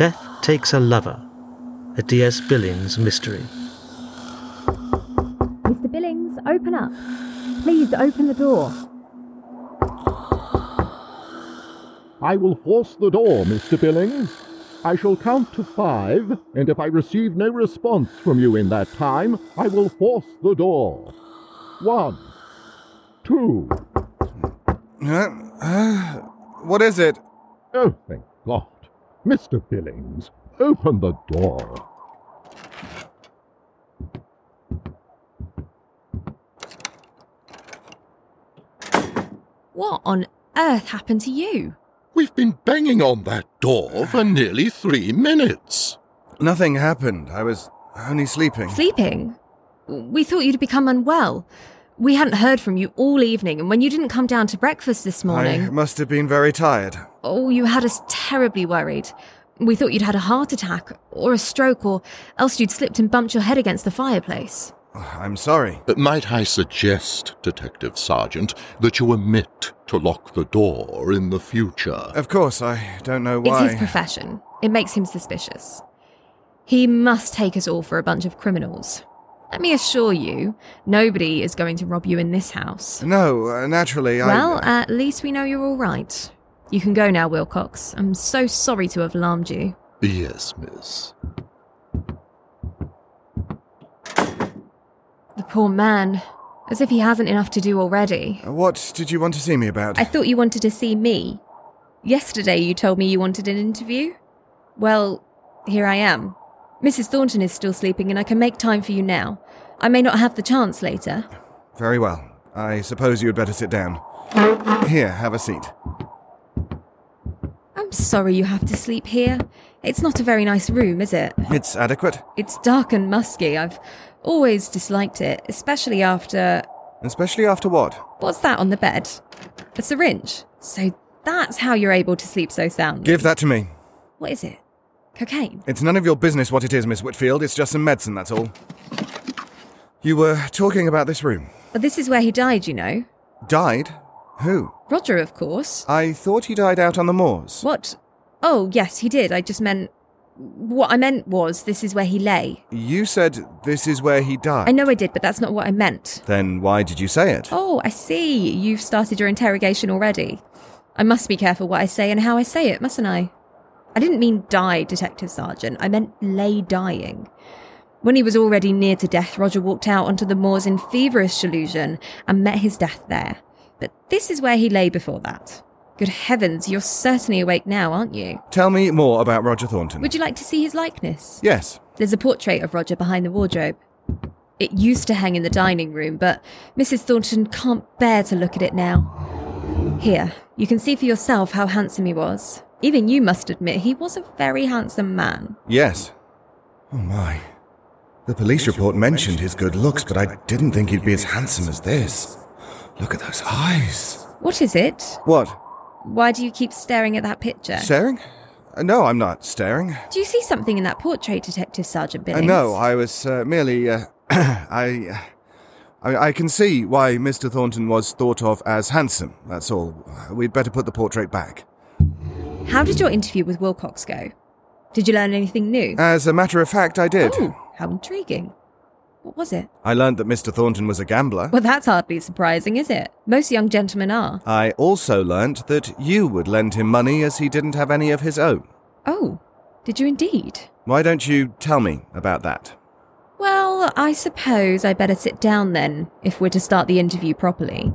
Death Takes a Lover, a D.S. Billings mystery. Mr. Billings, open up. Please open the door. I will force the door, Mr. Billings. I shall count to five, and if I receive no response from you in that time, I will force the door. One, two. Uh, uh, what is it? Oh, thank God. Mr. Billings, open the door. What on earth happened to you? We've been banging on that door for nearly three minutes. Nothing happened. I was only sleeping. Sleeping? We thought you'd become unwell. We hadn't heard from you all evening, and when you didn't come down to breakfast this morning. I must have been very tired. Oh, you had us terribly worried. We thought you'd had a heart attack, or a stroke, or else you'd slipped and bumped your head against the fireplace. I'm sorry. But might I suggest, Detective Sergeant, that you omit to lock the door in the future? Of course, I don't know why. It's his profession. It makes him suspicious. He must take us all for a bunch of criminals. Let me assure you, nobody is going to rob you in this house. No, uh, naturally, I. Well, at least we know you're all right. You can go now, Wilcox. I'm so sorry to have alarmed you. Yes, miss. The poor man. As if he hasn't enough to do already. What did you want to see me about? I thought you wanted to see me. Yesterday you told me you wanted an interview. Well, here I am. Mrs. Thornton is still sleeping and I can make time for you now. I may not have the chance later. Very well. I suppose you had better sit down. Here, have a seat. I'm sorry you have to sleep here. It's not a very nice room, is it? It's adequate. It's dark and musky. I've always disliked it, especially after. Especially after what? What's that on the bed? A syringe. So that's how you're able to sleep so soundly. Give that to me. What is it? Cocaine? It's none of your business what it is, Miss Whitfield. It's just some medicine, that's all. You were talking about this room. But this is where he died, you know. Died? Who? Roger, of course. I thought he died out on the moors. What? Oh, yes, he did. I just meant. What I meant was, this is where he lay. You said this is where he died. I know I did, but that's not what I meant. Then why did you say it? Oh, I see. You've started your interrogation already. I must be careful what I say and how I say it, mustn't I? I didn't mean die, Detective Sergeant. I meant lay dying. When he was already near to death, Roger walked out onto the moors in feverish delusion and met his death there. But this is where he lay before that. Good heavens, you're certainly awake now, aren't you? Tell me more about Roger Thornton. Would you like to see his likeness? Yes. There's a portrait of Roger behind the wardrobe. It used to hang in the dining room, but Mrs. Thornton can't bear to look at it now. Here, you can see for yourself how handsome he was. Even you must admit he was a very handsome man. Yes. Oh my. The police report mentioned his good looks, but I didn't think he'd be as handsome as this. Look at those eyes. What is it? What? Why do you keep staring at that picture? Staring? Uh, no, I'm not staring. Do you see something in that portrait, Detective Sergeant Uh, Billings? no, I was uh, merely. Uh, I, I. I can see why Mr. Thornton was thought of as handsome, that's all. We'd better put the portrait back. How did your interview with Wilcox go? Did you learn anything new? As a matter of fact, I did. Oh, how intriguing. What was it? I learned that Mr. Thornton was a gambler. Well, that's hardly surprising, is it? Most young gentlemen are. I also learnt that you would lend him money as he didn't have any of his own. Oh, did you indeed? Why don't you tell me about that? Well, I suppose I better sit down then, if we're to start the interview properly.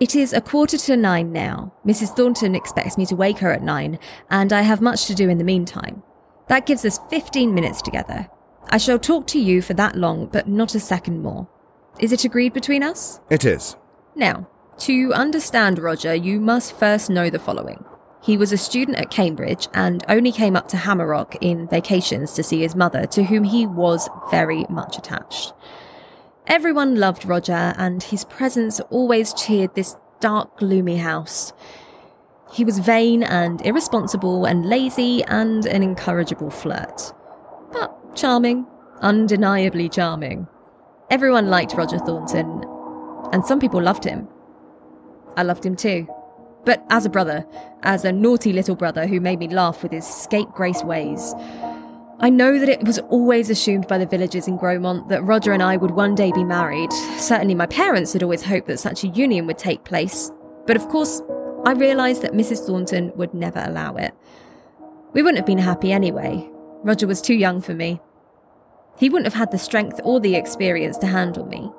It is a quarter to nine now. Mrs. Thornton expects me to wake her at nine, and I have much to do in the meantime. That gives us 15 minutes together. I shall talk to you for that long, but not a second more. Is it agreed between us? It is. Now, to understand Roger, you must first know the following. He was a student at Cambridge and only came up to Hammerrock in vacations to see his mother, to whom he was very much attached. Everyone loved Roger, and his presence always cheered this dark, gloomy house. He was vain and irresponsible and lazy and an incorrigible flirt. But charming, undeniably charming. Everyone liked Roger Thornton, and some people loved him. I loved him too. But as a brother, as a naughty little brother who made me laugh with his scapegrace ways, I know that it was always assumed by the villagers in Gromont that Roger and I would one day be married. Certainly, my parents had always hoped that such a union would take place. But of course, I realised that Mrs. Thornton would never allow it. We wouldn't have been happy anyway. Roger was too young for me. He wouldn't have had the strength or the experience to handle me.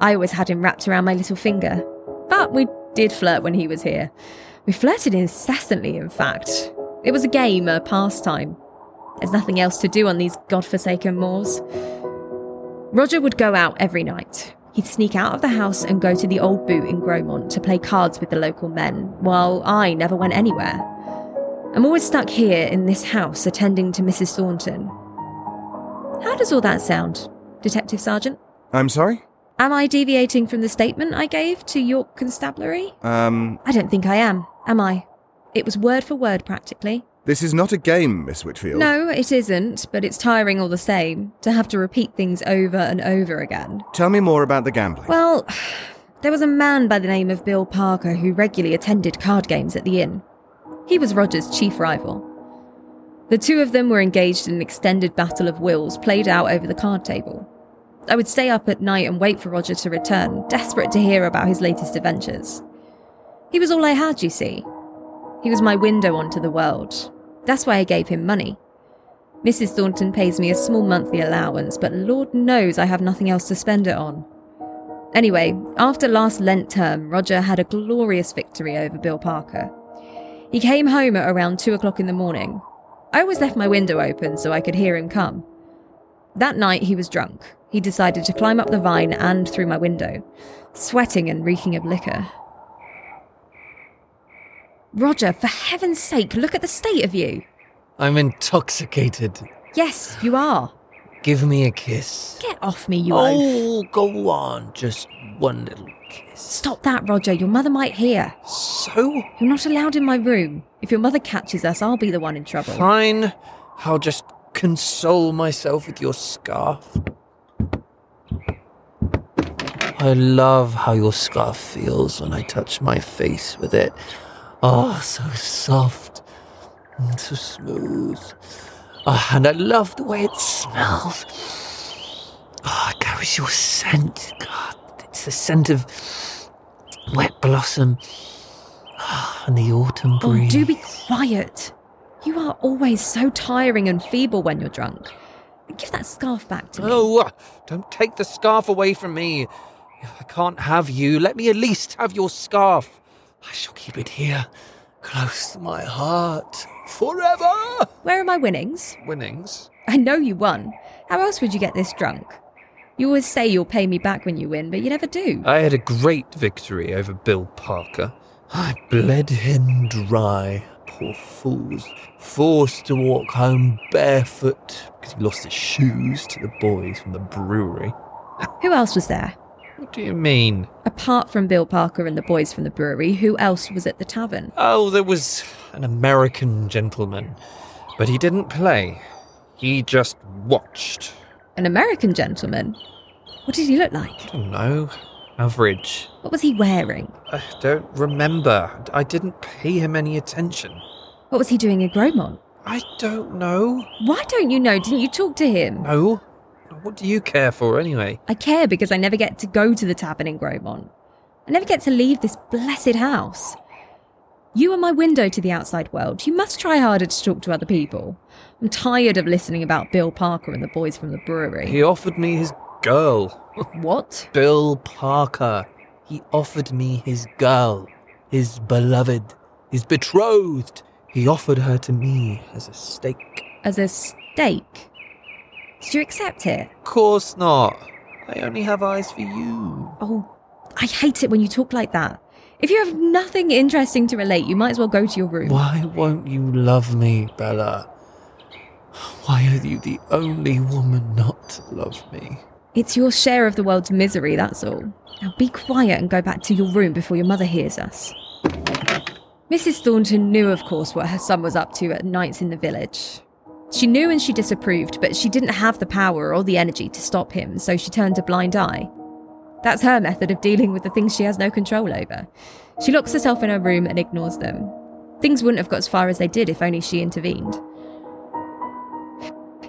I always had him wrapped around my little finger. But we did flirt when he was here. We flirted incessantly, in fact. It was a game, a pastime. There's nothing else to do on these god-forsaken moors. Roger would go out every night. He'd sneak out of the house and go to the old boot in Gromont to play cards with the local men, while I never went anywhere. I'm always stuck here in this house attending to Mrs. Thornton. How does all that sound, Detective Sergeant? I'm sorry? Am I deviating from the statement I gave to York Constabulary? Um, I don't think I am, am I? It was word for word practically. This is not a game, Miss Whitfield. No, it isn't, but it's tiring all the same to have to repeat things over and over again. Tell me more about the gambling. Well, there was a man by the name of Bill Parker who regularly attended card games at the inn. He was Roger's chief rival. The two of them were engaged in an extended battle of wills played out over the card table. I would stay up at night and wait for Roger to return, desperate to hear about his latest adventures. He was all I had, you see. He was my window onto the world. That's why I gave him money. Mrs. Thornton pays me a small monthly allowance, but Lord knows I have nothing else to spend it on. Anyway, after last Lent term, Roger had a glorious victory over Bill Parker. He came home at around two o'clock in the morning. I always left my window open so I could hear him come. That night he was drunk. He decided to climb up the vine and through my window, sweating and reeking of liquor. Roger, for heaven's sake, look at the state of you. I'm intoxicated. Yes, you are. Give me a kiss. Get off me, you oh, oaf. Oh, go on. Just one little kiss. Stop that, Roger. Your mother might hear. So You're not allowed in my room. If your mother catches us, I'll be the one in trouble. fine. I'll just console myself with your scarf. I love how your scarf feels when I touch my face with it. Oh, so soft and so smooth. Oh, and I love the way it smells. Oh, it carries your scent. God, it's the scent of wet blossom Ah, and the autumn Oh, breeze. do be quiet. You are always so tiring and feeble when you're drunk. Give that scarf back to me. Oh, uh, don't take the scarf away from me. I can't have you, let me at least have your scarf. I shall keep it here, close to my heart, forever. Where are my winnings? Winnings? I know you won. How else would you get this drunk? You always say you'll pay me back when you win, but you never do. I had a great victory over Bill Parker. I bled him dry, poor fools. Forced to walk home barefoot because he lost his shoes to the boys from the brewery. Who else was there? What do you mean? Apart from Bill Parker and the boys from the brewery, who else was at the tavern? Oh, there was an American gentleman, but he didn't play. He just watched. An American gentleman? What did he look like? I don't know. Average. What was he wearing? I don't remember. I didn't pay him any attention. What was he doing in Gromont? I don't know. Why don't you know? Didn't you talk to him? No. What do you care for anyway? I care because I never get to go to the tavern in Gromont. I never get to leave this blessed house. You are my window to the outside world. You must try harder to talk to other people. I'm tired of listening about Bill Parker and the boys from the brewery. He offered me his girl. What? Bill Parker. He offered me his girl, his beloved, his betrothed. He offered her to me as a stake. As a steak? Did you accept it? Of course not. I only have eyes for you. Oh, I hate it when you talk like that. If you have nothing interesting to relate, you might as well go to your room. Why won't you love me, Bella? Why are you the only woman not to love me? It's your share of the world's misery, that's all. Now be quiet and go back to your room before your mother hears us. Mrs. Thornton knew, of course, what her son was up to at nights in the village. She knew and she disapproved, but she didn't have the power or the energy to stop him, so she turned a blind eye. That's her method of dealing with the things she has no control over. She locks herself in her room and ignores them. Things wouldn't have got as far as they did if only she intervened.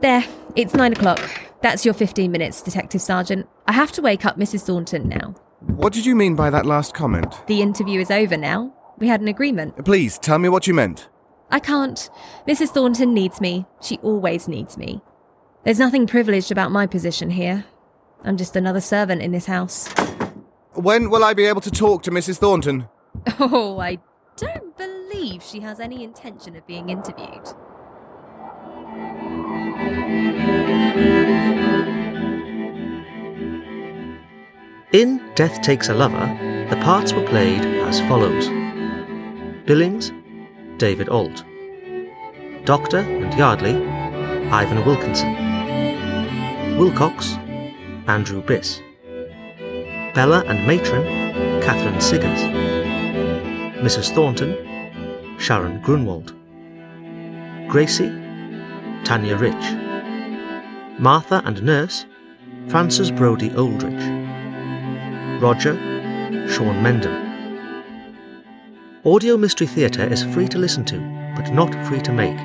There, it's nine o'clock. That's your 15 minutes, Detective Sergeant. I have to wake up Mrs. Thornton now. What did you mean by that last comment? The interview is over now. We had an agreement. Please, tell me what you meant. I can't. Mrs. Thornton needs me. She always needs me. There's nothing privileged about my position here. I'm just another servant in this house. When will I be able to talk to Mrs. Thornton? Oh, I don't believe she has any intention of being interviewed. In Death Takes a Lover, the parts were played as follows Billings, David Alt. Doctor and Yardley, Ivan Wilkinson. Wilcox, Andrew Biss. Bella and Matron, Catherine Siggers. Mrs. Thornton, Sharon Grunwald. Gracie, Tanya Rich. Martha and Nurse, Frances Brody Oldrich. Roger, Sean Mendham. Audio Mystery Theatre is free to listen to, but not free to make.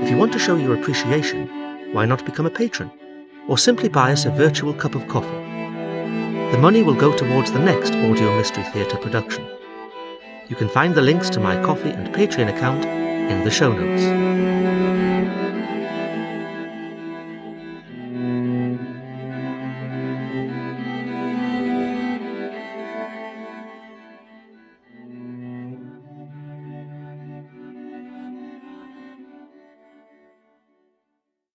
If you want to show your appreciation, why not become a patron? Or simply buy us a virtual cup of coffee. The money will go towards the next Audio Mystery Theatre production. You can find the links to my Ko-fi and Patreon account in the show notes.